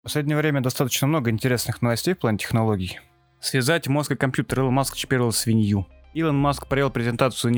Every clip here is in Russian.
В последнее время достаточно много интересных новостей в плане технологий. Связать мозг и компьютер Илон Маск чипировал свинью. Илон Маск провел презентацию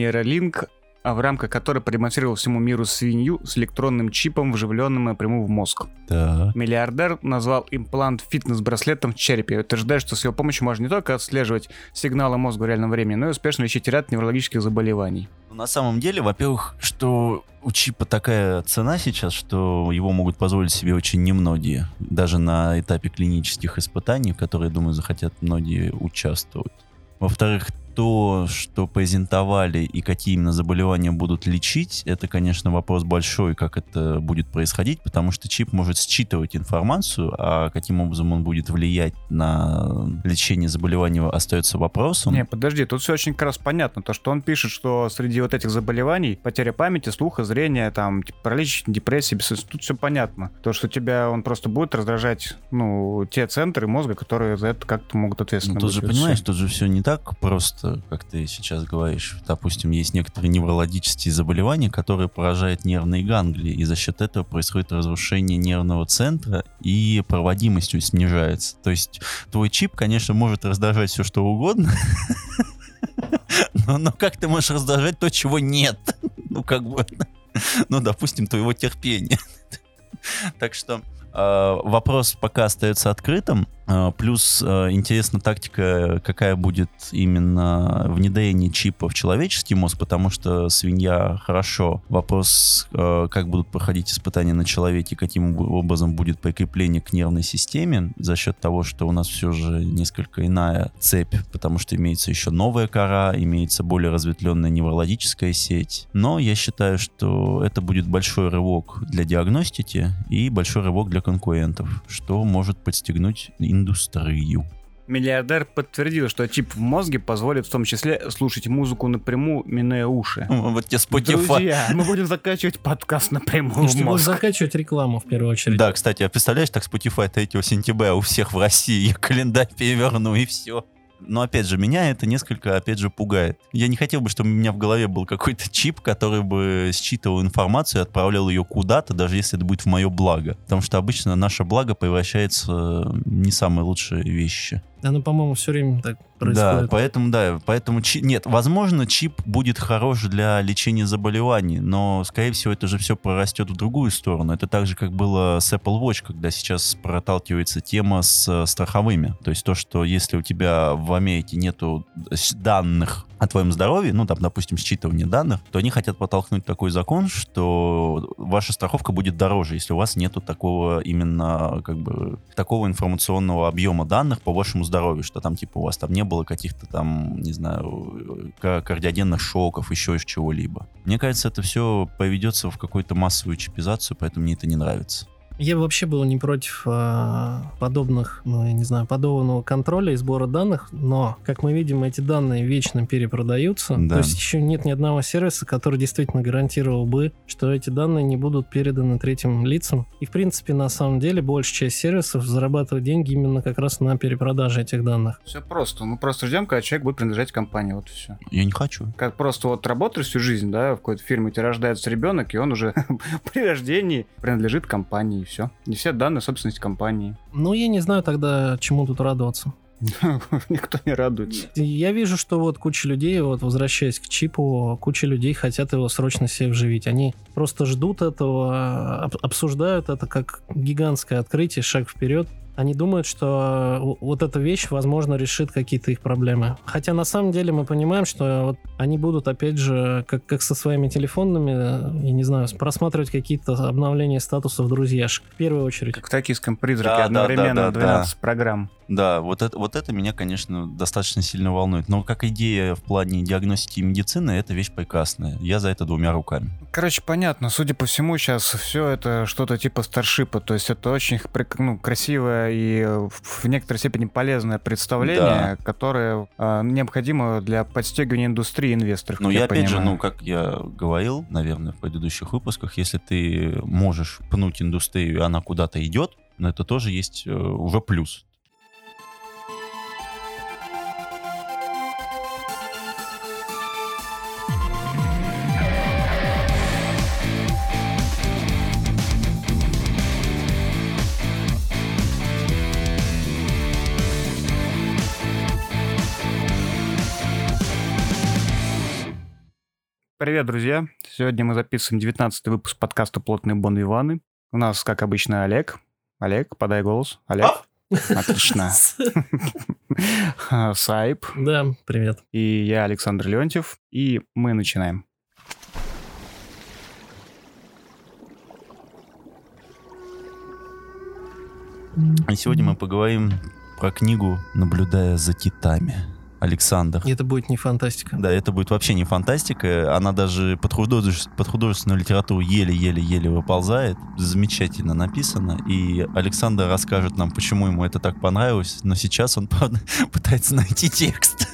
а в рамках которой продемонстрировал всему миру свинью с электронным чипом, вживленным напрямую в мозг. Да. Миллиардер назвал имплант фитнес-браслетом в черепе, утверждая, что с его помощью можно не только отслеживать сигналы мозга в реальном времени, но и успешно лечить ряд неврологических заболеваний. Ну, На самом деле, во-первых, что у чипа такая цена сейчас, что его могут позволить себе очень немногие. Даже на этапе клинических испытаний, в которые, думаю, захотят многие участвовать. Во-вторых, то, что презентовали и какие именно заболевания будут лечить, это, конечно, вопрос большой, как это будет происходить, потому что чип может считывать информацию, а каким образом он будет влиять на лечение заболевания остается вопросом. Не, подожди, тут все очень как раз понятно. То, что он пишет, что среди вот этих заболеваний потеря памяти, слуха, зрения, там, типа, паралич, депрессия, бессонница, тут все понятно. То, что тебя он просто будет раздражать, ну, те центры мозга, которые за это как-то могут ответственно Ну, тут быть. же, понимаешь, тут же все не так просто, как ты сейчас говоришь. Допустим, есть некоторые неврологические заболевания, которые поражают нервные ганглии, и за счет этого происходит разрушение нервного центра, и проводимость снижается. То есть твой чип, конечно, может раздражать все, что угодно, но, но как ты можешь раздражать то, чего нет? Ну, как бы, ну, допустим, твоего терпения. Так что э, вопрос пока остается открытым. Э, Плюс э, интересна тактика, какая будет именно внедрение чипа в человеческий мозг, потому что свинья хорошо. Вопрос, э, как будут проходить испытания на человеке, каким образом будет прикрепление к нервной системе за счет того, что у нас все же несколько иная цепь, потому что имеется еще новая кора, имеется более разветвленная неврологическая сеть. Но я считаю, что это будет большой рывок для диагностики и большой рывок для конкурентов, что может подстегнуть индустрию. Миллиардер подтвердил, что чип в мозге позволит в том числе слушать музыку напрямую, минуя уши. Вот тебе Spotify. Друзья, мы будем закачивать подкаст напрямую И в мозг. закачивать рекламу в первую очередь. Да, кстати, а представляешь, так Spotify 3 сентября у всех в России, я календарь переверну и все. Но опять же, меня это несколько, опять же, пугает. Я не хотел бы, чтобы у меня в голове был какой-то чип, который бы считывал информацию и отправлял ее куда-то, даже если это будет в мое благо. Потому что обычно наше благо превращается в не самые лучшие вещи. Оно, по-моему, все время так Да, происходит. поэтому, да, поэтому чи- нет, возможно, чип будет хорош для лечения заболеваний, но, скорее всего, это же все прорастет в другую сторону. Это так же, как было с Apple Watch, когда сейчас проталкивается тема с э, страховыми. То есть то, что если у тебя в Америке нету данных о твоем здоровье, ну, там, допустим, считывание данных, то они хотят подтолкнуть такой закон, что ваша страховка будет дороже, если у вас нету такого именно, как бы, такого информационного объема данных по вашему здоровью, что там, типа, у вас там не было каких-то там, не знаю, ка- кардиогенных шоков, еще из чего-либо. Мне кажется, это все поведется в какую-то массовую чипизацию, поэтому мне это не нравится. Я бы вообще был не против а, подобных, ну, я не знаю, подобного контроля и сбора данных, но, как мы видим, эти данные вечно перепродаются. Да. То есть еще нет ни одного сервиса, который действительно гарантировал бы, что эти данные не будут переданы третьим лицам. И, в принципе, на самом деле, большая часть сервисов зарабатывает деньги именно как раз на перепродаже этих данных. Все просто. Мы просто ждем, когда человек будет принадлежать компании. Вот и все. Я не хочу. Как просто вот работаешь всю жизнь, да, в какой-то фирме, у тебя рождается ребенок, и он уже при рождении принадлежит компании, все. Не все данные собственность компании. Ну, я не знаю тогда, чему тут радоваться. Никто не радуется. Я вижу, что вот куча людей, вот возвращаясь к чипу, куча людей хотят его срочно себе вживить. Они просто ждут этого, об- обсуждают это как гигантское открытие, шаг вперед. Они думают, что э, вот эта вещь, возможно, решит какие-то их проблемы. Хотя на самом деле мы понимаем, что вот они будут, опять же, как, как со своими телефонами, э, я не знаю, просматривать какие-то обновления статуса в друзьях. В первую очередь. Как в токийском призраке Да, да, одновременно да, да, 12 программ. Да, вот это, вот это меня, конечно, достаточно сильно волнует. Но как идея в плане диагностики и медицины, это вещь прекрасная. Я за это двумя руками. Короче, понятно. Судя по всему, сейчас все это что-то типа старшипа. То есть это очень ну, красивое и в некоторой степени полезное представление, которое э, необходимо для подстегивания индустрии инвесторов. Но как я, опять же, понимаю. ну, как я говорил, наверное, в предыдущих выпусках, если ты можешь пнуть индустрию, и она куда-то идет, но это тоже есть э, уже плюс. Привет, друзья. Сегодня мы записываем 19 выпуск подкаста «Плотные бонвиваны». У нас, как обычно, Олег. Олег, подай голос. Олег. Отлично. Сайп. Да, привет. И я, Александр Леонтьев. И мы начинаем. И сегодня мы поговорим про книгу «Наблюдая за китами». Александр. Это будет не фантастика. Да, это будет вообще не фантастика. Она даже под, художеств... под художественную литературу еле-еле-еле выползает. Замечательно написано. И Александр расскажет нам, почему ему это так понравилось. Но сейчас он, правда, пытается найти текст.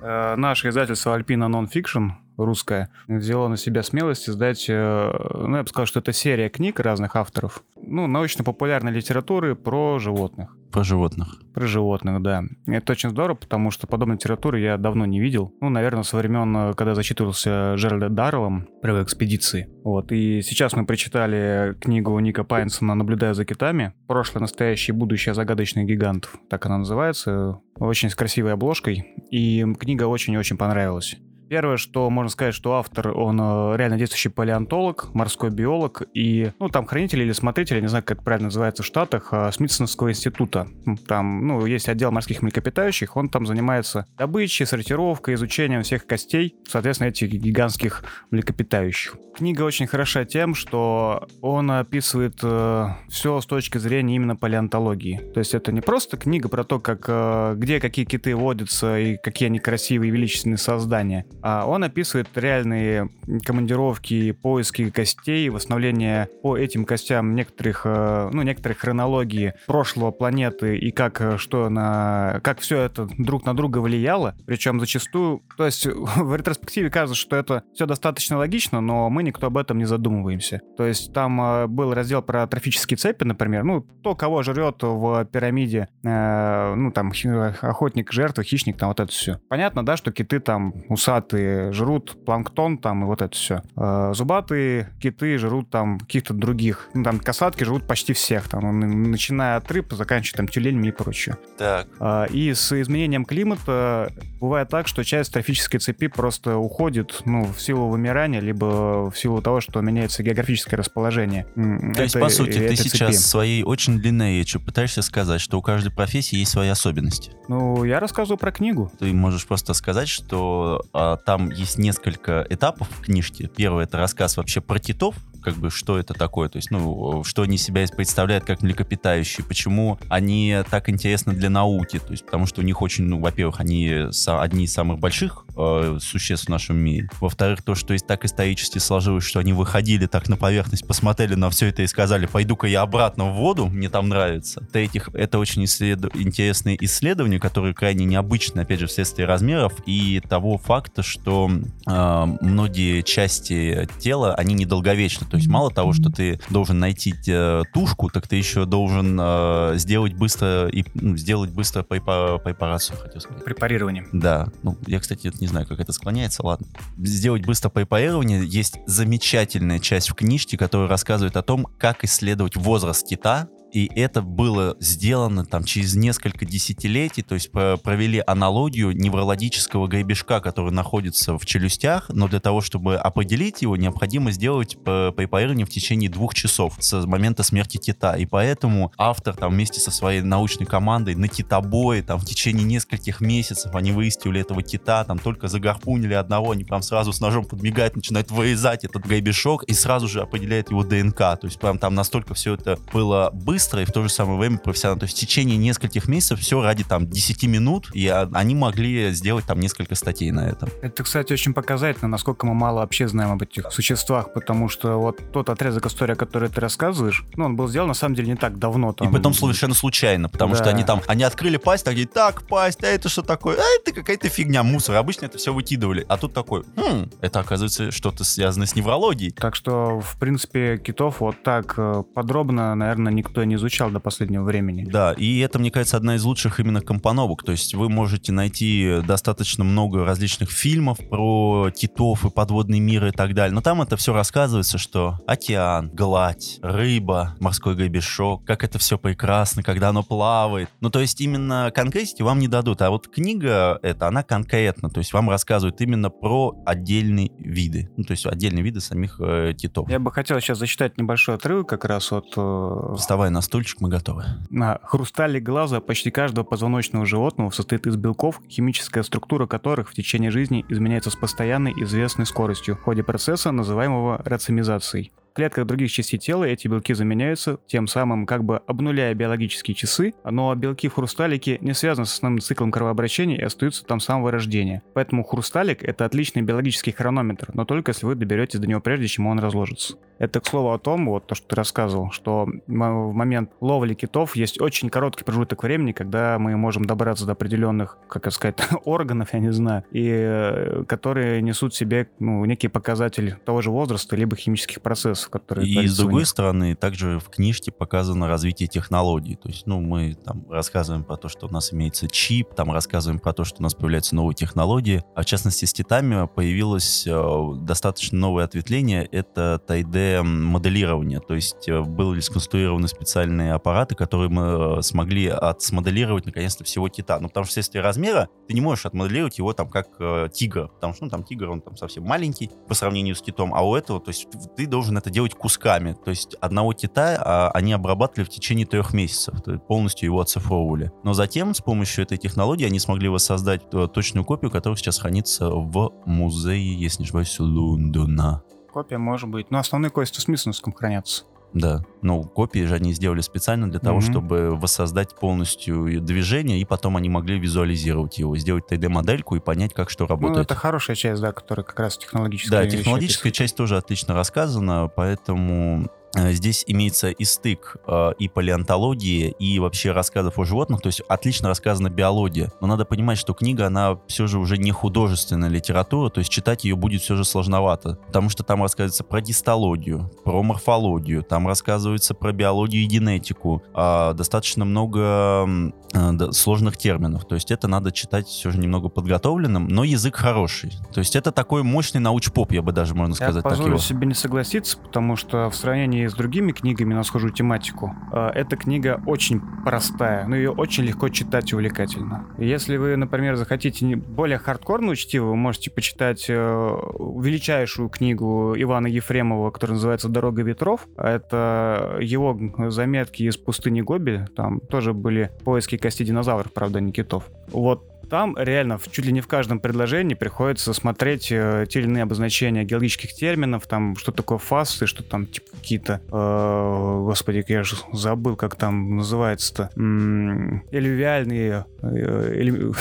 Э, наше издательство Альпина Nonfiction русская, взяла на себя смелость издать, э, ну, я бы сказал, что это серия книг разных авторов, ну, научно-популярной литературы про животных. Про животных. Про животных, да. Это очень здорово, потому что подобной литературы я давно не видел. Ну, наверное, со времен, э, когда зачитывался Джеральда Дарреллом про экспедиции. Вот. И сейчас мы прочитали книгу Ника Пайнсона «Наблюдая за китами». Прошлое, настоящее и будущее загадочных гигантов. Так она называется. Очень с красивой обложкой. И книга очень-очень понравилась. Первое, что можно сказать, что автор, он э, реально действующий палеонтолог, морской биолог и, ну, там, хранитель или смотритель, я не знаю, как это правильно называется в Штатах, э, Смитсоновского института. Там, ну, есть отдел морских млекопитающих, он там занимается добычей, сортировкой, изучением всех костей, соответственно, этих гигантских млекопитающих. Книга очень хороша тем, что он описывает э, все с точки зрения именно палеонтологии. То есть это не просто книга про то, как, э, где какие киты водятся и какие они красивые и величественные создания, он описывает реальные командировки, поиски костей, восстановление по этим костям некоторых, э, ну, некоторых хронологии прошлого планеты и как, э, что на, как все это друг на друга влияло. Причем зачастую, то есть в ретроспективе кажется, что это все достаточно логично, но мы никто об этом не задумываемся. То есть там э, был раздел про трофические цепи, например, ну, то, кого жрет в пирамиде, э, ну, там, охотник, жертва, хищник, там вот это все. Понятно, да, что киты там усатые, зубатые жрут планктон там и вот это все. Э, зубатые киты жрут там каких-то других. Ну, там касатки жрут почти всех, там, начиная от рыб, заканчивая там тюленями и прочее. Так. Э, и с изменением климата бывает так, что часть трофической цепи просто уходит, ну, в силу вымирания, либо в силу того, что меняется географическое расположение. То есть, по сути, ты сейчас своей очень длинной речью пытаешься сказать, что у каждой профессии есть свои особенности. Ну, я рассказываю про книгу. Ты можешь просто сказать, что а, там есть несколько этапов в книжке. Первый — это рассказ вообще про китов, как бы, что это такое, то есть, ну, что они себя представляют как млекопитающие, почему они так интересны для науки, то есть, потому что у них очень, ну, во-первых, они одни из самых больших э, существ в нашем мире, во-вторых, то, что есть так исторически сложилось, что они выходили так на поверхность, посмотрели на все это и сказали, пойду-ка я обратно в воду, мне там нравится. В-третьих, это очень исслед... интересные исследования, которые крайне необычны, опять же, вследствие размеров и того факта, что э, многие части тела, они недолговечны, то есть мало того, что ты должен найти э, тушку, так ты еще должен э, сделать быстро и ну, сделать быстро препарацию, хотел сказать. Препарирование. Да. Ну, я, кстати, не знаю, как это склоняется, ладно. Сделать быстро препарирование. Есть замечательная часть в книжке, которая рассказывает о том, как исследовать возраст кита, и это было сделано там через несколько десятилетий, то есть провели аналогию неврологического гребешка, который находится в челюстях, но для того, чтобы определить его, необходимо сделать препарирование в течение двух часов с момента смерти кита. И поэтому автор там вместе со своей научной командой на китобое там в течение нескольких месяцев они выяснили этого кита, там только загарпунили одного, они прям сразу с ножом подбегают, начинают вырезать этот гребешок и сразу же определяют его ДНК. То есть прям там настолько все это было быстро, быстро и в то же самое время профессионально. То есть в течение нескольких месяцев все ради там 10 минут, и они могли сделать там несколько статей на этом. Это, кстати, очень показательно, насколько мы мало вообще знаем об этих существах, потому что вот тот отрезок истории, который ты рассказываешь, ну, он был сделан на самом деле не так давно. Там... И потом совершенно случайно, потому да. что они там, они открыли пасть, так говорят, так, пасть, а это что такое? А это какая-то фигня, мусор. Обычно это все выкидывали. А тут такой, хм, это оказывается что-то связано с неврологией. Так что, в принципе, китов вот так э, подробно, наверное, никто не изучал до последнего времени. Да, и это, мне кажется, одна из лучших именно компоновок. То есть вы можете найти достаточно много различных фильмов про китов и подводный мир и так далее. Но там это все рассказывается, что океан, гладь, рыба, морской гребешок, как это все прекрасно, когда оно плавает. Ну, то есть именно конкретики вам не дадут. А вот книга эта, она конкретно. То есть вам рассказывает именно про отдельные виды. Ну, то есть отдельные виды самих э, китов. Я бы хотел сейчас зачитать небольшой отрывок как раз от... Э, Вставай на стульчик, мы готовы. На хрусталик глаза почти каждого позвоночного животного состоит из белков, химическая структура которых в течение жизни изменяется с постоянной известной скоростью в ходе процесса, называемого рацимизацией клетках других частей тела эти белки заменяются, тем самым как бы обнуляя биологические часы, но белки в хрусталике не связаны с основным циклом кровообращения и остаются там с самого рождения. Поэтому хрусталик — это отличный биологический хронометр, но только если вы доберетесь до него прежде, чем он разложится. Это, к слову, о том, вот то, что ты рассказывал, что в момент ловли китов есть очень короткий промежуток времени, когда мы можем добраться до определенных, как сказать, органов, я не знаю, и э, которые несут в себе ну, некий показатель того же возраста, либо химических процессов которые... И с другой стороны, также в книжке показано развитие технологий. То есть, ну, мы там рассказываем про то, что у нас имеется чип, там рассказываем про то, что у нас появляются новые технологии. А в частности, с титами появилось э, достаточно новое ответвление. Это 3D-моделирование. То есть э, были сконструированы специальные аппараты, которые мы э, смогли отсмоделировать, наконец-то, всего кита. Ну, потому что вследствие размера ты не можешь отмоделировать его там как э, тигра. Потому что, ну, там тигр, он там совсем маленький по сравнению с китом. А у этого, то есть ты должен это делать кусками. То есть одного кита а, они обрабатывали в течение трех месяцев, то есть полностью его оцифровывали. Но затем с помощью этой технологии они смогли воссоздать э, точную копию, которая сейчас хранится в музее, если не ошибаюсь, Лондона. Копия может быть. Но основные в Смитсоновском хранятся. Да, ну копии же они сделали специально для того, mm-hmm. чтобы воссоздать полностью движение, и потом они могли визуализировать его, сделать 3D-модельку и понять, как что работает. Ну, это хорошая часть, да, которая как раз технологическая. Да, технологическая часть тоже отлично рассказана, поэтому здесь имеется и стык э, и палеонтологии, и вообще рассказов о животных, то есть отлично рассказана биология. Но надо понимать, что книга, она все же уже не художественная литература, то есть читать ее будет все же сложновато, потому что там рассказывается про гистологию, про морфологию, там рассказывается про биологию и генетику, э, достаточно много э, сложных терминов, то есть это надо читать все же немного подготовленным, но язык хороший. То есть это такой мощный науч-поп, я бы даже, можно сказать, я позволю так его. себе не согласиться, потому что в сравнении с другими книгами на схожую тематику, э, эта книга очень простая, но ее очень легко читать и увлекательно. Если вы, например, захотите более хардкорную чтиво, вы можете почитать э, величайшую книгу Ивана Ефремова, которая называется «Дорога ветров». Это его заметки из пустыни Гоби, там тоже были поиски кости динозавров, правда, не китов. Вот там реально чуть ли не в каждом предложении приходится смотреть э, те или иные обозначения геологических терминов, там что такое фасы, что там типа какие-то, э, господи, я же забыл, как там называется-то, элювиальные... Э, элю...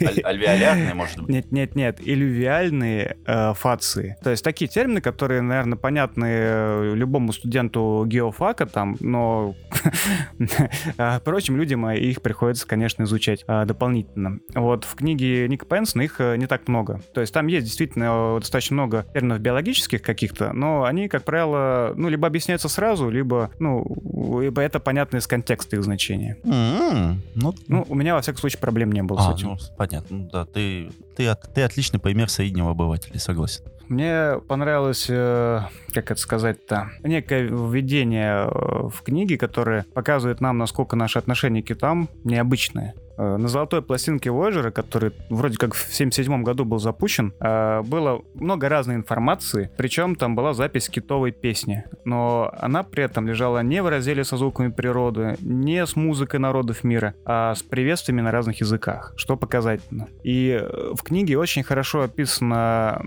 Альвеолярные, может быть? Нет, нет, нет, элювиальные э, фации. То есть такие термины, которые, наверное, понятны э, любому студенту геофака там, но а, прочим людям их приходится, конечно, изучать дополнительно. Вот в книге Ника Пенсона их э, не так много. То есть там есть действительно э, достаточно много терминов биологических каких-то, но они, как правило, ну, либо объясняются сразу, либо, ну, либо это понятно из контекста их значения. Mm-hmm. Ну, ну, у меня, во всяком случае, проблем не было а, с этим. Ну, понятно. Ну, да, ты, ты, ты отличный пример среднего обывателя, согласен. Мне понравилось, э, как это сказать-то, некое введение в книге, которое показывает нам, насколько наши отношения к китам необычные. Э, на золотой пластинке Voyager, который вроде как в 77 году был запущен, э, было много разной информации, причем там была запись китовой песни, но она при этом лежала не в разделе со звуками природы, не с музыкой народов мира, а с приветствиями на разных языках, что показательно. И э, в книге очень хорошо описано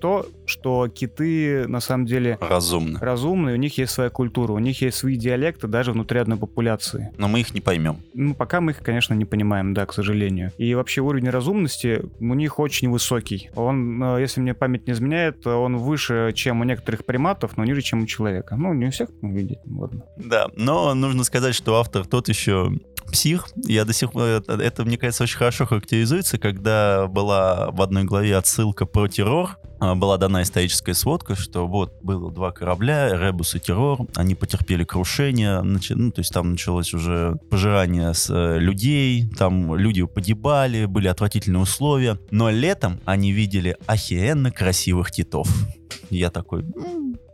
то, что киты на самом деле разумны. разумны, у них есть своя культура, у них есть свои диалекты даже внутри одной популяции. Но мы их не поймем. Ну, пока мы их, конечно, не понимаем, да, к сожалению. И вообще уровень разумности у них очень высокий. Он, э, если мне память не изменяет, он выше, чем у некоторых приматов, но ниже, чем у человека. Ну, не у всех, ну, видите, ладно. Да, но нужно сказать, что автор тот еще псих. Я до сих пор... Это, это, мне кажется, очень хорошо характеризуется, когда была в одной главе отсылка про террор, а, была дана историческая сводка, что вот было два корабля, Ребус и Террор, они потерпели крушение, начи... ну, то есть там началось уже пожирание с э, людей, там люди погибали, были отвратительные условия, но летом они видели охеренно красивых титов. Я такой,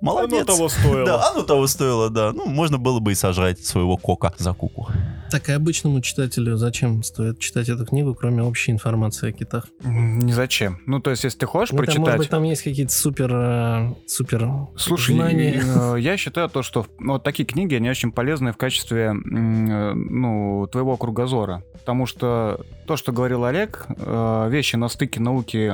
молодец. Оно того стоило. Да, оно того стоило, да. Ну, можно было бы и сожрать своего кока за куку. Так и обычному читателю зачем стоит читать эту книгу, кроме общей информации о китах? Не зачем. Ну, то есть, если ты хочешь Ну, там, прочитать... может быть, там есть какие-то супер, э, супер Слушай, знания. э, я считаю то, что вот такие книги, они очень полезны в качестве э, ну, твоего кругозора. Потому что то, что говорил Олег, вещи на стыке науки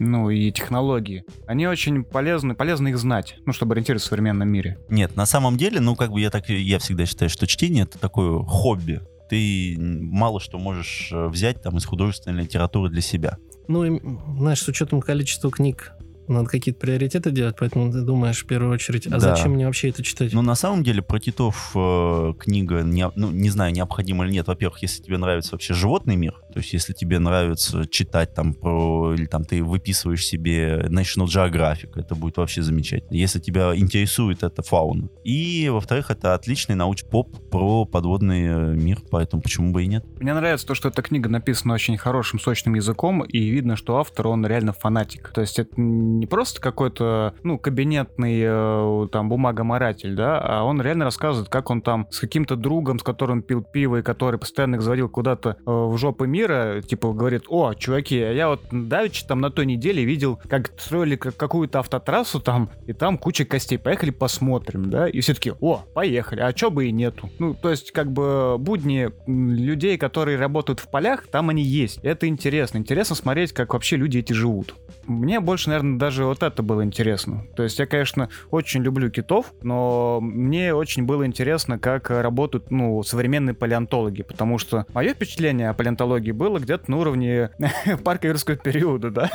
ну, и технологии, они очень полезны, полезно их знать, ну, чтобы ориентироваться в современном мире. Нет, на самом деле, ну, как бы я так, я всегда считаю, что чтение это такое хобби. Ты мало что можешь э, взять там из художественной литературы для себя. Ну, и, знаешь, с учетом количества книг, надо какие-то приоритеты делать, поэтому ты думаешь в первую очередь, а Да. зачем мне вообще это читать? Но на самом деле про китов э, книга, не, ну, не знаю, необходима или нет. Во-первых, если тебе нравится вообще животный мир, то есть если тебе нравится читать там про, или там ты выписываешь себе National Geographic, это будет вообще замечательно. Если тебя интересует эта фауна. И, во-вторых, это отличный науч-поп про подводный э, мир, поэтому почему бы и нет? Мне нравится то, что эта книга написана очень хорошим, сочным языком, и видно, что автор, он реально фанатик. То есть это не просто какой-то, ну, кабинетный э, там бумагоморатель, да, а он реально рассказывает, как он там с каким-то другом, с которым пил пиво, и который постоянно их заводил куда-то э, в жопы мира, типа говорит, о, чуваки, а я вот давеча там на той неделе видел, как строили как- какую-то автотрассу там, и там куча костей, поехали посмотрим, да, и все таки о, поехали, а чё бы и нету. Ну, то есть, как бы будни людей, которые работают в полях, там они есть. Это интересно. Интересно смотреть, как вообще люди эти живут. Мне больше, наверное, даже вот это было интересно. То есть я, конечно, очень люблю китов, но мне очень было интересно, как работают, ну, современные палеонтологи, потому что мое впечатление о палеонтологии было где-то на уровне парка юрского периода, да.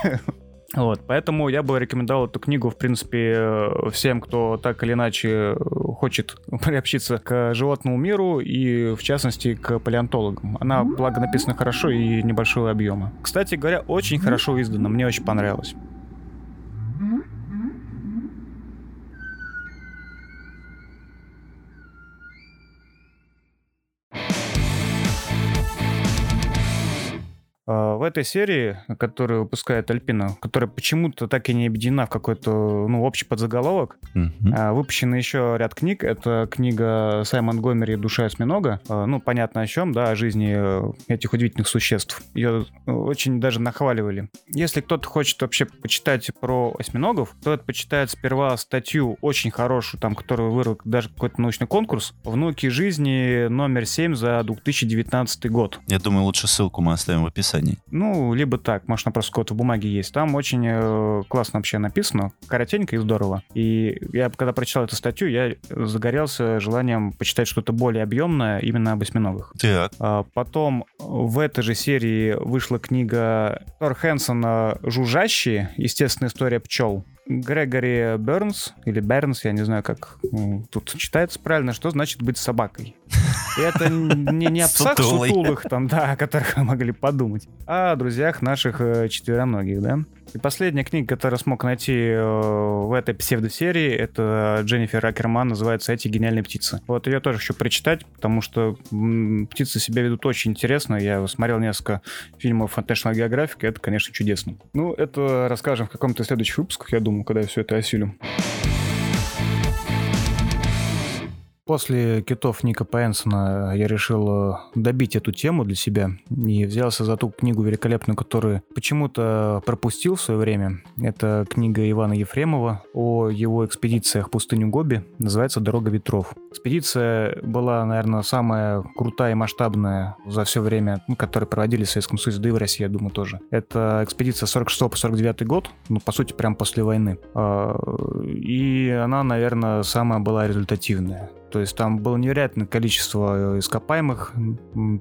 Вот, поэтому я бы рекомендовал эту книгу, в принципе, э, всем, кто так или иначе э, хочет приобщиться к животному миру и, в частности, к палеонтологам. Она, благо, написана хорошо и небольшого объема. Кстати говоря, очень хорошо издана, мне очень понравилось. В этой серии, которую выпускает Альпина, которая почему-то так и не объединена в какой-то ну, общий подзаголовок, Мгм. а, Выпущено еще ряд книг. Это книга Саймон Гомери «Душа осьминога». А, Ну, понятно о чем, да, о жизни э, этих удивительных существ. Ее э, очень даже нахваливали. Если кто-то хочет вообще почитать про осьминогов, то это почитает сперва статью очень хорошую, там, которую вырвал даже какой-то научный конкурс «Внуки жизни» номер 7 за 2019 год. Я думаю, лучше ссылку мы оставим в описании. Ну, либо так, может, она просто какой-то в бумаге есть. Там очень э, классно вообще написано, коротенько и здорово. И я, когда прочитал эту статью, я загорелся желанием почитать что-то более объемное именно об осьминогах. Так. А Потом в этой же серии вышла книга Тор Хэнсона «Жужжащие. Естественная история пчел». Грегори Бернс, или Бернс, я не знаю, как м, тут читается правильно, что значит быть собакой. И это не, не о псах сутулых, там, да, о которых вы могли подумать, а о друзьях наших э, четвероногих, да. И последняя книга, которую смог найти э, в этой псевдосерии, это Дженнифер Акерман, называется «Эти гениальные птицы». Вот ее тоже хочу прочитать, потому что птицы себя ведут очень интересно. Я смотрел несколько фильмов National Geographic, это, конечно, чудесно. Ну, это расскажем в каком-то из следующих выпусках, я думаю, когда я все это осилю. После китов Ника Пенсона я решил э, добить эту тему для себя и взялся за ту книгу великолепную, которую почему-то пропустил в свое время. Это книга Ивана Ефремова о его экспедициях в пустыню Гоби. Называется «Дорога ветров». Экспедиция была, наверное, самая крутая и масштабная за все время, ну, которые проводили в Советском Союзе, да и в России, я думаю, тоже. Это экспедиция 46 по 49 год, ну, по сути, прям после войны. А, И она, наверное, самая была результативная. То есть там было невероятное количество э, ископаемых,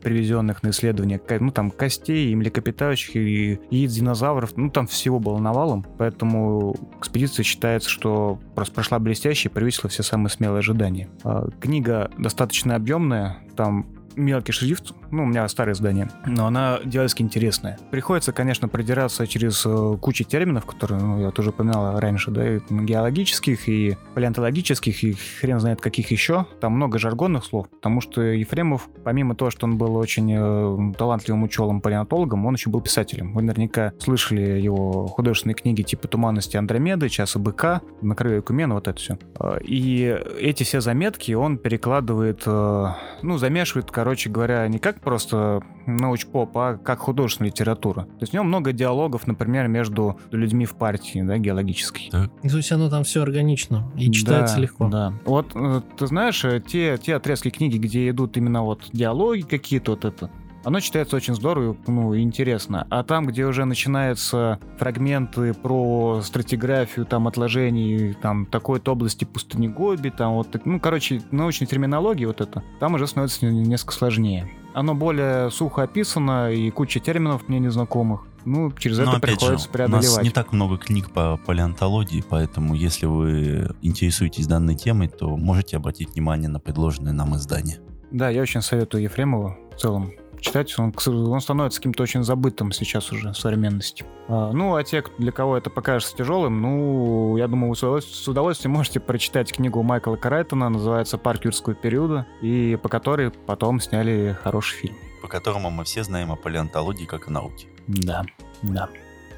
привезенных на исследования, ко- ну там костей, и млекопитающих, и яиц динозавров, ну там всего было навалом, поэтому экспедиция считается, что просто прошла блестяще и превысила все самые смелые ожидания. А, Книга достаточно объемная, там мелкий шрифт, ну, у меня старое издание, но она дьявольски интересная. Приходится, конечно, придираться через э, кучу терминов, которые, ну, я тоже упоминал раньше, да, и геологических, и палеонтологических, и хрен знает каких еще. Там много жаргонных слов, потому что Ефремов, помимо того, что он был очень э, талантливым ученым-палеонтологом, он еще был писателем. Вы наверняка слышали его художественные книги типа «Туманности Андромеды», «Часа быка», «На краю Экумена», вот это все. И эти все заметки он перекладывает, э, ну, замешивает, короче говоря, не как просто научпоп, а как художественная литература. То есть в нем много диалогов, например, между людьми в партии, да, геологической. Так. То есть оно там все органично и читается да, легко. Да. Вот э, ты знаешь, э, те, те отрезки книги, где идут именно вот диалоги какие-то, вот это, оно читается очень здорово, ну, и интересно. А там, где уже начинаются фрагменты про стратиграфию, там, отложений, там, такой-то области пустыни Гоби, там, вот, ну, короче, научной терминологии вот это, там уже становится несколько сложнее. Оно более сухо описано, и куча терминов мне незнакомых. Ну, через Но, это приходится же, преодолевать. У нас не так много книг по палеонтологии, поэтому если вы интересуетесь данной темой, то можете обратить внимание на предложенное нам издание. Да, я очень советую Ефремову в целом читать, он, он становится каким-то очень забытым сейчас уже в современности. А, ну, а те, для кого это покажется тяжелым, ну, я думаю, вы с удовольствием можете прочитать книгу Майкла Карайтона, называется «Парк юрского периода», и по которой потом сняли хороший фильм. По которому мы все знаем о палеонтологии как о науке. Да, да.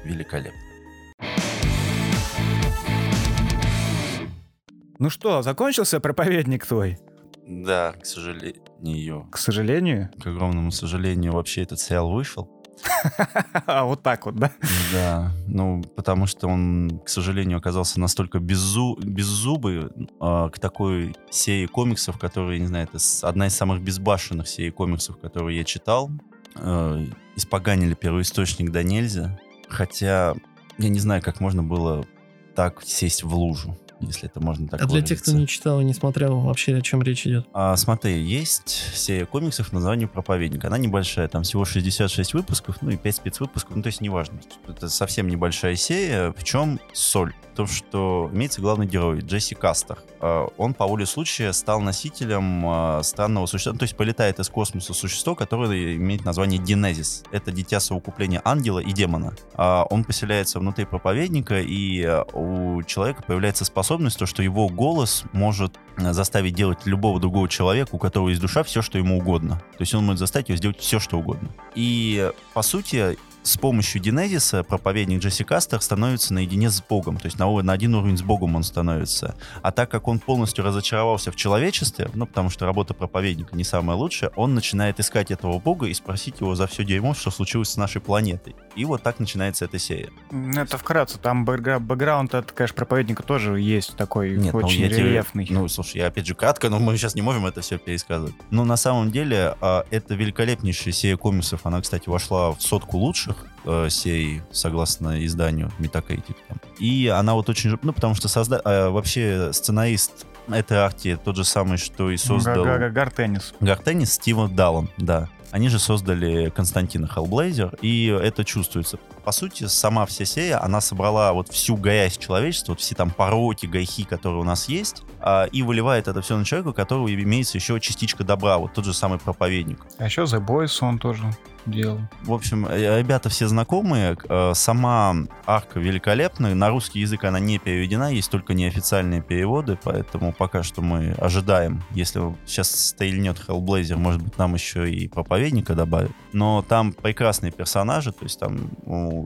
Великолепно. Ну что, закончился проповедник твой? Да, к сожалению. К сожалению? К огромному сожалению, вообще этот сериал вышел. А вот так вот, да? Да, ну, потому что он, к сожалению, оказался настолько беззу... беззубый э, к такой серии комиксов, которые, не знаю, это одна из самых безбашенных серий комиксов, которые я читал. Э, испоганили первоисточник до нельзя. Хотя я не знаю, как можно было так сесть в лужу если это можно так А для тех, кто не читал и не смотрел, вообще о чем речь идет? А, смотри, есть серия комиксов названием «Проповедник». Она небольшая, там всего 66 выпусков, ну и 5 спецвыпусков, ну то есть неважно. Это совсем небольшая серия. В чем соль? То, что имеется главный герой, Джесси Кастер. А, он по воле случая стал носителем а, странного существа, то есть полетает из космоса существо, которое имеет название Динезис. Это дитя совокупления ангела и демона. А, он поселяется внутри проповедника, и у человека появляется способность то, что его голос может э, заставить делать любого другого человека, у которого есть душа, все, что ему угодно. То есть он может заставить его сделать все, что угодно. И, по сути, с помощью Динезиса проповедник Джесси Кастер становится наедине с Богом, то есть на, на один уровень с Богом он становится. А так как он полностью разочаровался в человечестве, ну, потому что работа проповедника не самая лучшая, он начинает искать этого Бога и спросить его за все дерьмо, что случилось с нашей планетой. И вот так начинается эта серия. Это вкратце, там бэкграунд, это, конечно, проповедника тоже есть такой Нет, ну, очень ну, рельефный. Тебе, ну, слушай, я опять же кратко, но мы сейчас не можем это все пересказывать. Но на самом деле а, это великолепнейшая серия комиксов, она, кстати, вошла в сотку лучших лучших э, серий, согласно изданию Metacritic. И она вот очень... Ну, потому что созда... э, вообще сценарист этой арки тот же самый, что и создал... Гартеннис. Гартеннис Стива Даллан, да. Они же создали Константина Хеллблейзер, и это чувствуется. По сути, сама вся серия, она собрала вот всю грязь человечества, вот все там пороки, гайхи, которые у нас есть, а, и выливает это все на человека, у которого имеется еще частичка добра, вот тот же самый проповедник. А еще The Boys он тоже делал. В общем, э, ребята все знакомые. Э, сама арка великолепная. На русский язык она не переведена, есть только неофициальные переводы, поэтому пока что мы ожидаем, если сейчас стрельнет Hellblazer, может быть, нам еще и проповедника добавят. Но там прекрасные персонажи, то есть там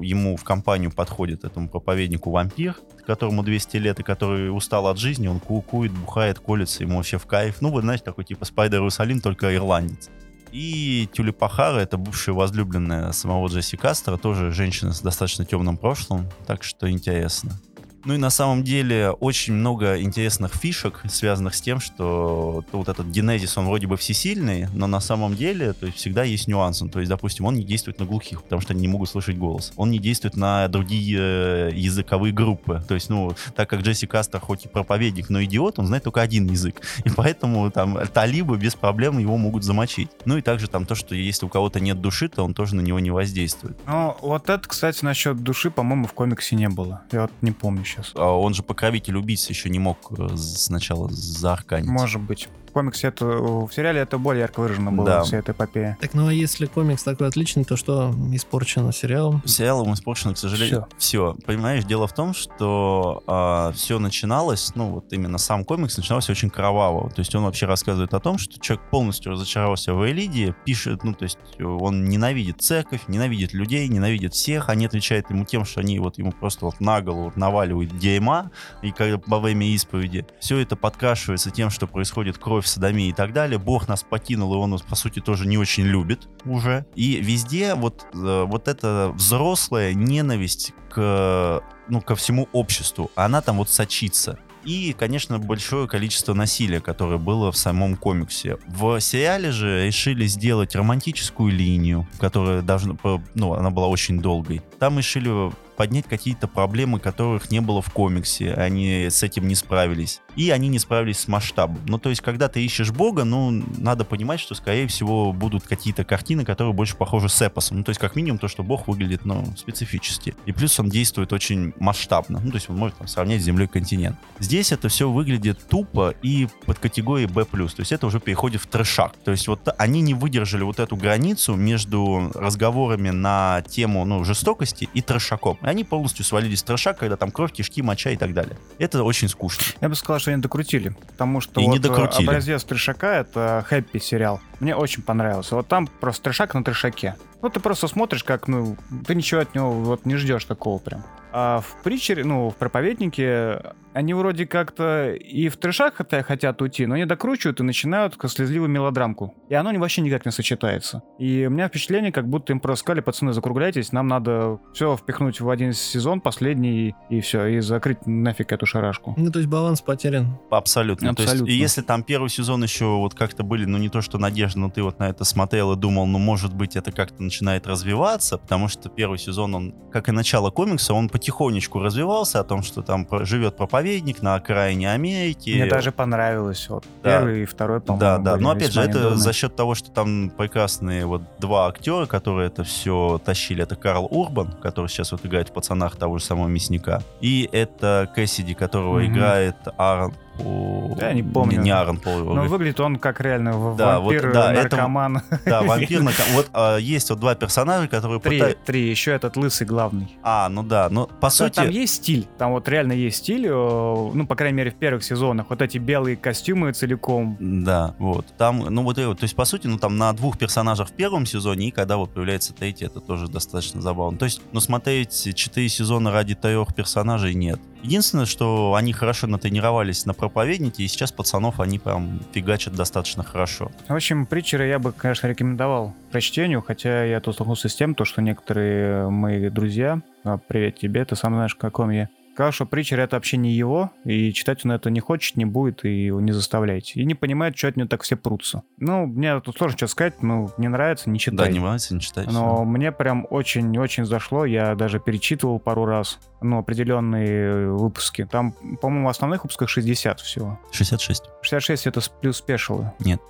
ему в компанию подходит этому проповеднику вампир, которому 200 лет и который устал от жизни, он кукует, бухает, колется, ему вообще в кайф. Ну, вы знаете, такой типа Спайдер Иерусалим, только ирландец. И Тюлипахара, это бывшая возлюбленная самого Джесси Кастера, тоже женщина с достаточно темным прошлым, так что интересно. Ну и на самом деле очень много интересных фишек, связанных с тем, что вот этот генезис, он вроде бы всесильный, но на самом деле то есть всегда есть нюанс. То есть, допустим, он не действует на глухих, потому что они не могут слышать голос. Он не действует на другие э, языковые группы. То есть, ну, так как Джесси Кастер хоть и проповедник, но идиот, он знает только один язык. И поэтому там талибы без проблем его могут замочить. Ну и также там то, что если у кого-то нет души, то он тоже на него не воздействует. Ну, вот это, кстати, насчет души, по-моему, в комиксе не было. Я вот не помню сейчас. А он же покровитель убийц еще не мог э, сначала заарканить. Может быть. Комиксе это, в сериале это более ярко выражено было, Да. вся эта эпопея. Так, ну а если комикс такой отличный, то что испорчено сериалом? Сериалом испорчено, к сожалению, все. Понимаешь, дело в том, что все начиналось, ну вот именно сам комикс начинался очень кроваво. То есть он вообще рассказывает о том, что человек полностью разочаровался в Элиде, пишет, ну то есть он ненавидит церковь, ненавидит людей, ненавидит всех. Они отвечают ему тем, что они вот ему просто вот на голову вот наваливают дерьма и как во время исповеди. Все это подкрашивается тем, что происходит кровь, садомия и так далее. Бог нас покинул, и он нас, по сути, тоже не очень любит уже. И везде вот, э, вот эта взрослая ненависть к, ну, ко всему обществу, она там вот сочится. И, конечно, большое количество насилия, которое было в самом комиксе. В сериале же решили сделать романтическую линию, которая должна, ну, она была очень долгой. Там решили поднять какие-то проблемы, которых не было в комиксе. Они с этим не справились. И они не справились с масштабом. Ну, то есть, когда ты ищешь Бога, ну, надо понимать, что, скорее всего, будут какие-то картины, которые больше похожи с эпосом. Ну, то есть, как минимум, то, что Бог выглядит, ну, специфически. И плюс он действует очень масштабно. Ну, то есть, он может там, сравнять с Землей континент. Здесь это все выглядит тупо и под категорией B+. То есть, это уже переходит в трешак. То есть, вот они не выдержали вот эту границу между разговорами на тему, ну, жестокости и трешаком. И они полностью свалились в трешак, когда там кровь, кишки, моча и так далее. Это очень скучно. Я бы сказал, что они докрутили, потому что И вот не э, докрутили. образец трешака — это хэппи сериал. Мне очень понравился. Вот там просто трешак на трешаке. Ну, ты просто смотришь, как, ну, ты ничего от него вот не ждешь такого прям. А в притчере, ну, в проповеднике, они вроде как-то и в трешак хотя- хотят уйти, но они докручивают и начинают слезливую мелодрамку. И оно вообще никак не сочетается. И у меня впечатление, как будто им просто сказали, пацаны, закругляйтесь, нам надо все впихнуть в один сезон, последний, и все, и закрыть нафиг эту шарашку. Ну, то есть баланс потерян. Абсолютно. То Абсолютно. есть, и если там первый сезон еще вот как-то были, ну не то что надежды, но ты вот на это смотрел и думал, ну может быть это как-то начинает развиваться, потому что первый сезон, он, как и начало комикса, он потихонечку развивался о том, что там живет проповедник на окраине Америки. Мне даже понравилось. Вот Да. первый и второй, по-моему. Да, да. Но опять же, это недурные. за счет того, что там прекрасные вот два актера, которые это все тащили. Это Карл Урбан, который сейчас вот играет в пацанах того же самого мясника. И это Кэссиди, которого Мгм. играет Аарон Пол. Я не помню. Не, не Аарон Пол. Но выглядит он как реально Да, вот, вампир, да, это- наркоман. Да, вампир. на- Вот а, есть вот два персонажа, которые Три, пытаются... три, еще этот лысый главный. А, ну да, но по Да, сути... Там есть стиль, там вот реально есть стиль, ну, по крайней мере, в первых сезонах. Вот эти белые костюмы целиком. Да, вот. Там, ну вот, вот, то есть, по сути, ну там на двух персонажах в первом сезоне, и когда вот появляется третий, это тоже достаточно забавно. То есть, ну смотреть четыре сезона ради трех персонажей нет. Единственное, что они хорошо натренировались на проповеднике, и сейчас пацанов они прям фигачат достаточно хорошо. В общем, Притчера я бы, конечно, рекомендовал прочтению, хотя я тут столкнулся с тем, то, что некоторые мои друзья, а, привет тебе, ты сам знаешь, каком я, сказал, что Притчер это вообще не его, и читать он это не хочет, не будет, и его не заставляйте. И не понимает, что от него так все прутся. Ну, мне тут сложно что сказать, ну, не нравится, не Да, читай. не нравится, не читать. Но мне прям очень-очень зашло. Я даже перечитывал пару раз ну, определенные выпуски. Там, по-моему, в основных выпусках 60 всего. 66. 66 это плюс спешилы. Нет.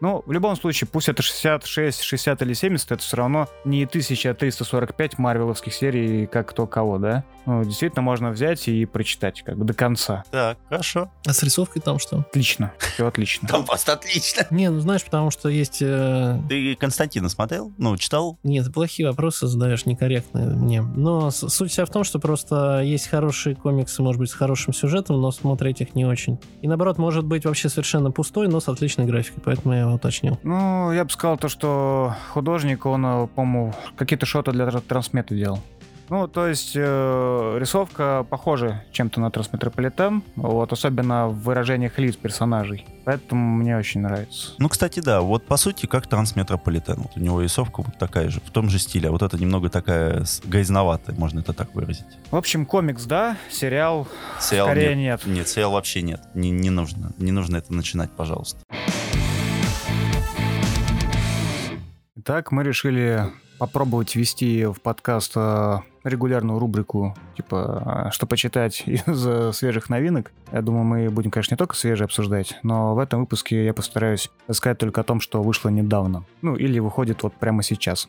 Ну, в любом случае, пусть это 66, 60 или 70, это все равно не 1345 марвеловских серий, как кто кого, да? Ну, действительно, можно взять и прочитать как бы до конца. Так, хорошо. А с рисовкой там что? Отлично. Все отлично. Там просто отлично. Не, ну знаешь, потому что есть... э, Ты Константина смотрел? Ну, читал? Нет, плохие вопросы задаешь, некорректные мне. Но суть вся в том, что просто есть хорошие комиксы, может быть, с хорошим сюжетом, но смотреть их не очень. И наоборот, может быть вообще совершенно пустой, но с отличной графикой, поэтому я его уточнил. Ну, я бы сказал то, что художник, он, э, по-моему, какие-то шоты для тр- трансмета делал. Ну, то есть э, рисовка похожа чем-то на Трансметрополитен, вот, особенно в выражениях лиц персонажей. Поэтому мне очень нравится. Ну, кстати, да, вот по сути, как Трансметрополитен. Вот у него рисовка вот такая же, в том же стиле. А вот это немного такая грязноватая, можно это так выразить. В общем, комикс, да, сериал Сериал скорее нет. нет. Нет, сериал вообще нет. Не, не нужно. Не нужно это начинать, пожалуйста. Итак, мы решили попробовать ввести в подкаст э, регулярную рубрику, типа, э, что почитать из э, свежих новинок. Я думаю, мы будем, конечно, не только свежие обсуждать, но в этом выпуске я постараюсь сказать только о том, что вышло недавно. Ну, или выходит вот прямо сейчас.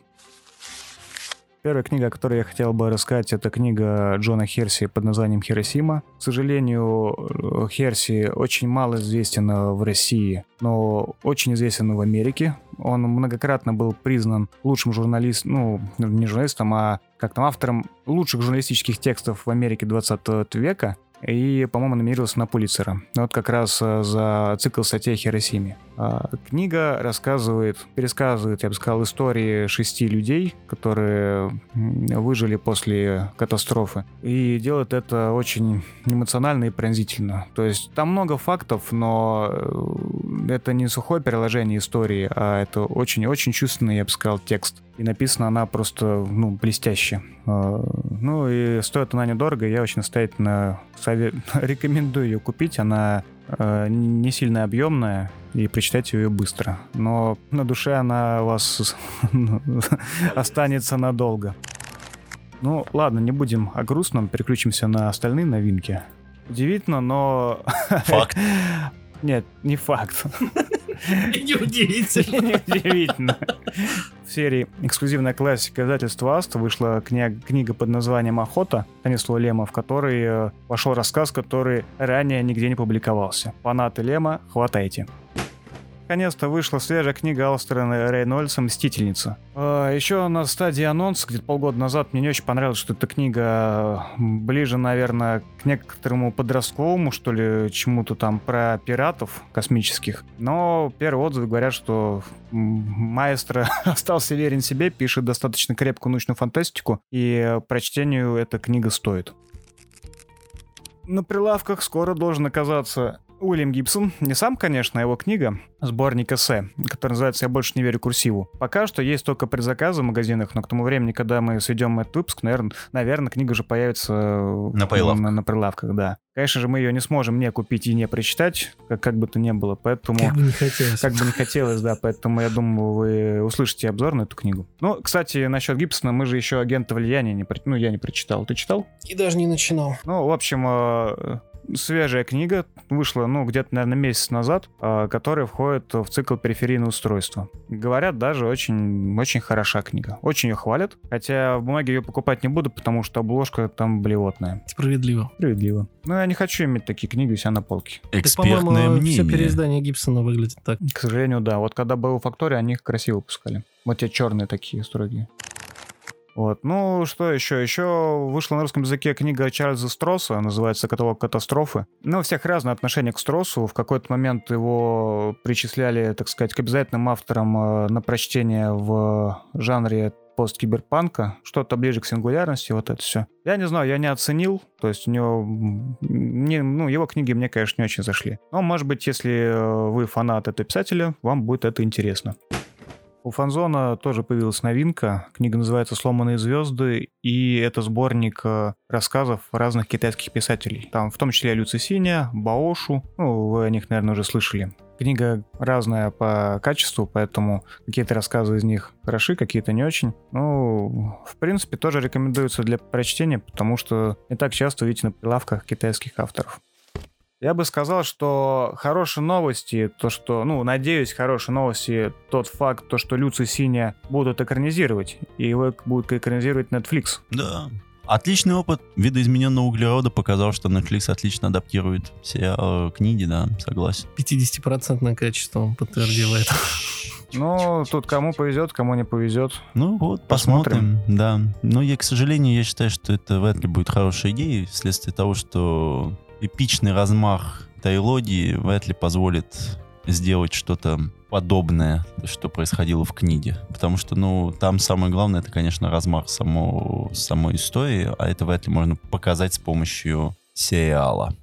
Первая книга, о которой я хотел бы рассказать, это книга Джона Херси под названием «Хиросима». К сожалению, Херси очень мало известен в России, но очень известен в Америке. Он многократно был признан лучшим журналистом, ну, не журналистом, а как там автором лучших журналистических текстов в Америке 20 века и, по-моему, номинировался на Пулицера. Вот как раз э, за цикл статей о Хиросиме. А, книга рассказывает, пересказывает, я бы сказал, истории шести людей, которые выжили после катастрофы. И делает это очень эмоционально и пронзительно. То есть там много фактов, но э, это не сухое переложение истории, а это очень-очень чувственный, я бы сказал, текст. И написана она просто, ну, блестяще. А, ну и стоит она недорого, я очень настоятельно совет... рекомендую ее купить. Она э, не сильно объемная, и прочитать ее быстро. Но на душе она у вас останется надолго. Ну, ладно, не будем о грустном, переключимся на остальные новинки. Удивительно, но... Факт. Нет, не факт. Неудивительно. Неудивительно. В серии «Эксклюзивная классика» издательства «Аст» вышла книга, книга под названием «Охота» Станислава Лема, в которой э, вошел рассказ, который ранее нигде не публиковался. Фанаты Лема, хватайте. Наконец-то вышла свежая книга Алстера Рейнольдса «Мстительница». А, Еще на стадии анонса, где-то полгода назад, мне не очень понравилось, что эта книга ближе, наверное, к некоторому подростковому, что ли, чему-то там про пиратов космических. Но первые отзывы говорят, что маэстро остался верен себе, пишет достаточно крепкую научную фантастику, и прочтению эта книга стоит. На прилавках скоро должен оказаться Уильям Гибсон, не сам, конечно, а его книга, сборник эссе, который называется «Я больше не верю курсиву». Пока что есть только предзаказы в магазинах, но к тому времени, когда мы сведем этот выпуск, наверное, наверное книга уже появится на прилавках. На, на прилавках, да. Конечно же, мы ее не сможем не купить и не прочитать, как, как бы то ни было, поэтому... Как бы не хотелось. Как бы не хотелось, да, поэтому я думаю, вы услышите обзор на эту книгу. Ну, кстати, насчет Гибсона, мы же еще «Агента влияния» не... Ну, я не прочитал. Ты читал? И даже не начинал. Ну, в общем, э, свежая книга, вышла, ну, где-то, наверное, месяц назад, э, которая входит в цикл периферийного устройства. Говорят, даже очень, очень хороша книга. Очень ее хвалят, хотя в бумаге ее покупать не буду, потому что обложка там блевотная. Справедливо. Справедливо. Но я не хочу иметь такие книги у себя на полке. Экспертное так, мнение. все переиздания Гибсона выглядят так. К сожалению, да. Вот когда был в факторе, они их красиво выпускали. Вот те черные такие строгие. Вот. Ну, что еще? Еще вышла на русском языке книга Чарльза Стросса, называется «Каталог катастрофы». Ну, у всех разное отношение к Строссу. В какой-то момент его причисляли, так сказать, к обязательным авторам э, на прочтение в жанре посткиберпанка, что-то ближе к сингулярности, вот это все. Я не знаю, я не оценил, то есть у него, не, ну, его книги мне, конечно, не очень зашли. Но, может быть, если э, вы фанат этого писателя, вам будет это интересно. У Фанзона тоже появилась новинка. Книга называется «Сломанные звезды», и это сборник э, рассказов разных китайских писателей. Там в том числе Люци Синя, Баошу. Ну, вы о них, наверное, уже слышали. Книга разная по качеству, поэтому какие-то рассказы из них хороши, какие-то не очень. Ну, в принципе, тоже рекомендуется для прочтения, потому что не так часто видите на прилавках китайских авторов. Я бы сказал, что хорошие новости, то, что, ну, надеюсь, хорошие новости, тот факт, то, что Люци Синя будут экранизировать, и его будут экранизировать Netflix. Да. Отличный опыт видоизмененного углерода показал, что Netflix отлично адаптирует все э, книги, да, согласен. 50% качество он подтвердил это. Ну, тут кому повезет, кому не повезет. Ну вот, посмотрим. посмотрим. Да. Но я, к сожалению, я считаю, что это вряд ли будет хорошей идеей, вследствие того, что эпичный размах трилогии вряд ли позволит сделать что-то подобное, что происходило в книге. Потому что, ну, там самое главное, это, конечно, размах само, самой истории, а это вряд ли можно показать с помощью сериала.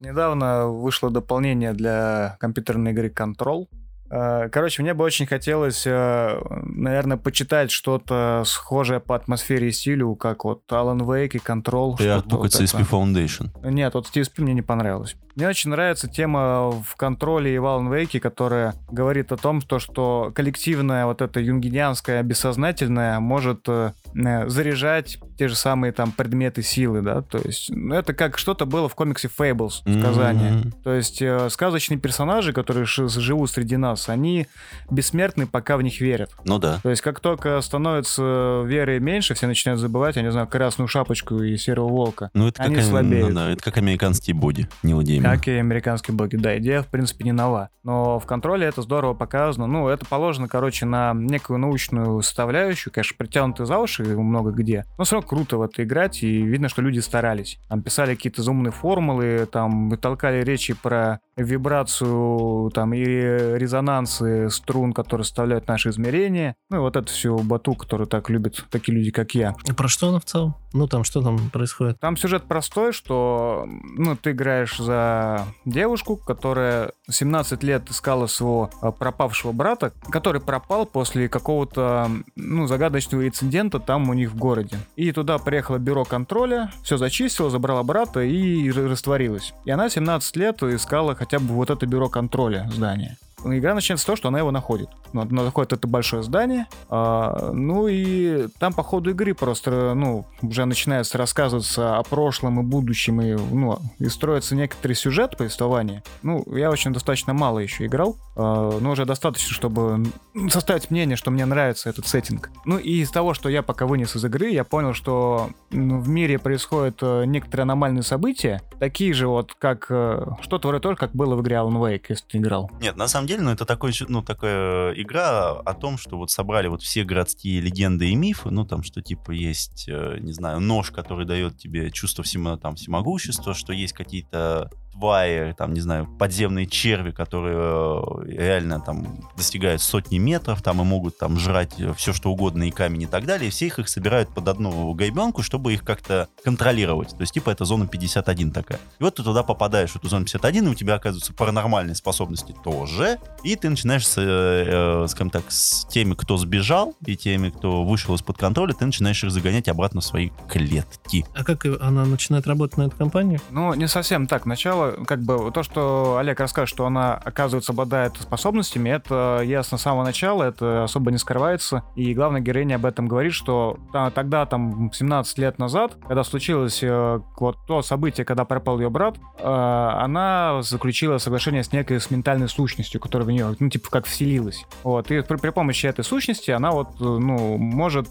Недавно вышло дополнение для компьютерной игры Control. Э, короче, мне бы очень хотелось, э, наверное, почитать что-то схожее по атмосфере и стилю, как вот Alan Wake и Control. Ты от вот CSP Foundation. Нет, вот CSP мне не понравилось. Мне очень нравится тема в контроле и в Alan Wake, которая говорит о том, то, что коллективное вот это юнгинианское бессознательное может э, э, заряжать те же самые там предметы силы, да, то есть ну, это как что-то было в комиксе Fables, сказание. Mm-hmm. То есть э, сказочные персонажи, которые живут среди нас, они бессмертны, пока в них верят. Ну да. То есть как только становится веры меньше, все начинают забывать, я не знаю, красную шапочку и серого волка. Ну это они как, слабеют. Ну, да, это как американские боги, Нила Геймана. Как и американские боги, да, идея в принципе не нова. Но в контроле это здорово показано. Ну, это положено, короче, на некую научную составляющую, конечно, притянутые за уши много где. Но все равно круто в это играть, и видно, что люди старались. Там писали какие-то заумные формулы, там толкали речи про вибрацию там и резонансы струн, которые составляют наши измерения. Ну и вот это все бату, который так любят такие люди, как я. И про что она в целом? Ну там что там происходит? Там сюжет простой, что ну ты играешь за девушку, которая 17 лет искала своего а, пропавшего брата, который пропал после какого-то ну загадочного инцидента там у них в городе. И туда приехало бюро контроля, все зачистило, забрала брата и растворилась. И она 17 лет искала хотя бы вот это бюро контроля здания. Игра начинается с того, что она его находит. Ну, она находит это большое здание, а, ну и там по ходу игры просто, ну, уже начинается рассказываться о прошлом и будущем, и, ну, и строится некоторый сюжет повествования. Ну, я очень достаточно мало еще играл, а, но уже достаточно, чтобы составить мнение, что мне нравится этот сеттинг. Ну и из того, что я пока вынес из игры, я понял, что ну, в мире происходят э, некоторые аномальные события, такие же вот, как э, что-то вроде того, как было в игре Alan Wake, если ты играл. Нет, на самом деле, ну это такой, ну, такая игра о том, что вот собрали вот все городские легенды и мифы, ну там, что типа есть, э, не знаю, нож, который дает тебе чувство всемо, там, всемогущества, что есть какие-то твари, там, не знаю, подземные черви, которые э, реально там достигают сотни метров, там и могут там жрать э, все, что угодно, и камень и так далее, и все их, их собирают под одну гайбенку, чтобы их как-то контролировать. То есть, типа, это зона 51 такая. И вот ты туда попадаешь, в эту зону 51, и у тебя оказываются паранормальные способности тоже, и ты начинаешь, с, э, э, скажем так, с теми, кто сбежал, и теми, кто вышел из-под контроля, ты начинаешь их загонять обратно в свои клетки. А как она начинает работать на эту компанию? Ну, не совсем так. Начало как бы то, что Олег расскажет, что она, оказывается, обладает способностями, это ясно с самого начала, это особо не скрывается. И главная героиня об этом говорит, что тогда, там, 17 лет назад, когда случилось э, вот то событие, когда пропал ее брат, э, она заключила соглашение с некой с ментальной сущностью, которая в нее, ну, типа, как вселилась. Вот, и при, при помощи этой сущности она вот, э, ну, может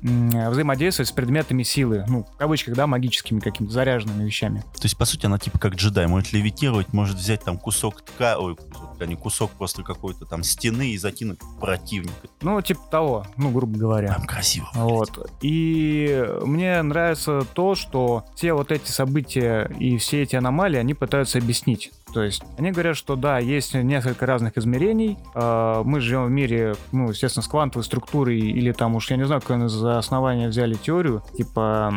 взаимодействовать с предметами силы, ну, в кавычках, да, магическими какими-то заряженными вещами. То есть, по сути, она типа как джедай, может левитировать, может взять там кусок ткани, ой, кусок ткани, кусок просто какой-то там стены и закинуть противника. Ну, типа того, ну, грубо говоря. Там красиво. Вот. И мне нравится то, что все вот эти события и все эти аномалии, они пытаются объяснить. То есть они говорят, что да, есть несколько разных измерений. А, мы живем в мире, ну, естественно, с квантовой структурой, или там уж, я не знаю, какое за основание взяли теорию, типа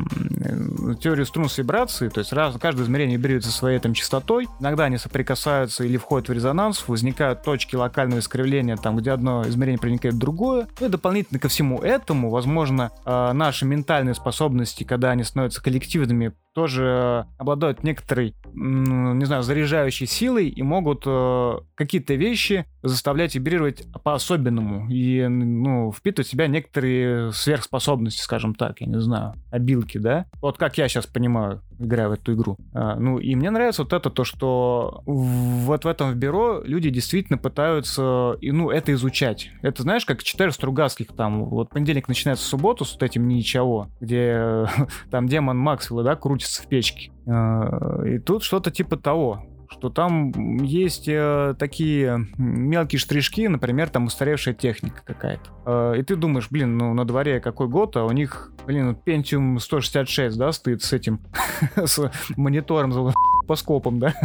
теорию струн с вибрацией, то есть раз, каждое измерение вибрирует своей там частотой, иногда они соприкасаются или входят в резонанс, возникают точки локального искривления, там, где одно измерение проникает в другое. Ну и дополнительно ко всему этому, возможно, а, наши ментальные способности, когда они становятся коллективными, тоже обладают некоторой, не знаю, заряжающей силой и могут э, какие-то вещи заставлять вибрировать по-особенному и, ну, впитывать в себя некоторые сверхспособности, скажем так, я не знаю, обилки, да? Вот как я сейчас понимаю, играя в эту игру. А, ну, и мне нравится вот это, то, что вот в этом в бюро люди действительно пытаются, и, ну, это изучать. Это, знаешь, как читаешь Стругацких, там, вот понедельник начинается субботу с вот этим ничего, где там демон Максвелла, да, крутится в печке. А, и тут что-то типа того что там есть э, такие мелкие штришки, например, там устаревшая техника какая-то. Э, и ты думаешь, блин, ну на дворе какой год, а у них, блин, Pentium 166, да, стоит с этим, с монитором по скопам, да?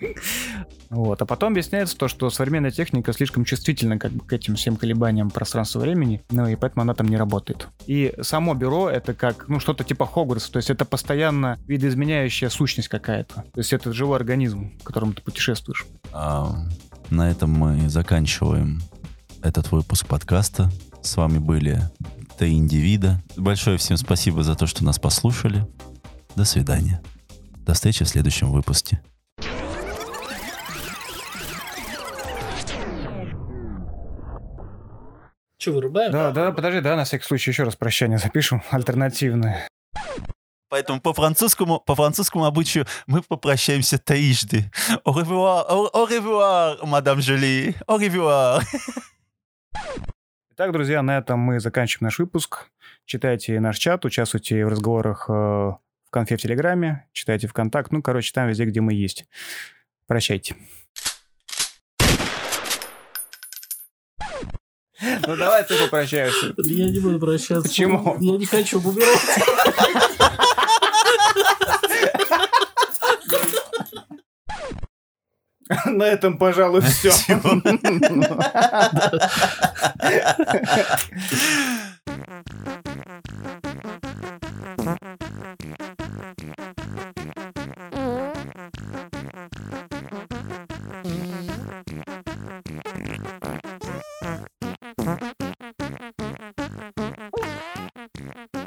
вот. А потом объясняется то, что современная техника слишком чувствительна как бы к этим всем колебаниям пространства-времени, ну и поэтому она там не работает. И само бюро это как, ну, что-то типа Хогвартса, то есть это постоянно видоизменяющая сущность какая-то. То есть это живой организм, в котором ты путешествуешь. А, на этом мы заканчиваем этот выпуск подкаста. С вами были три индивида. Большое всем спасибо за то, что нас послушали. До свидания. До встречи в следующем выпуске. Че, вырубаем? Да, да, подожди, да, на всякий случай еще раз прощание запишем, альтернативное. Поэтому по французскому, по французскому обычаю мы попрощаемся трижды. Au revoir, au, au revoir, мадам Жюли. Au revoir. Итак, друзья, на этом мы заканчиваем наш выпуск. Читайте наш чат, участвуйте в разговорах э, в конфе в Телеграме, читайте ВКонтакт, ну, короче, там везде, где мы есть. Прощайте. Ну давай ты попрощаешься. Я не буду прощаться. Почему? Я не хочу убираться. На этом, пожалуй, все. Thank you.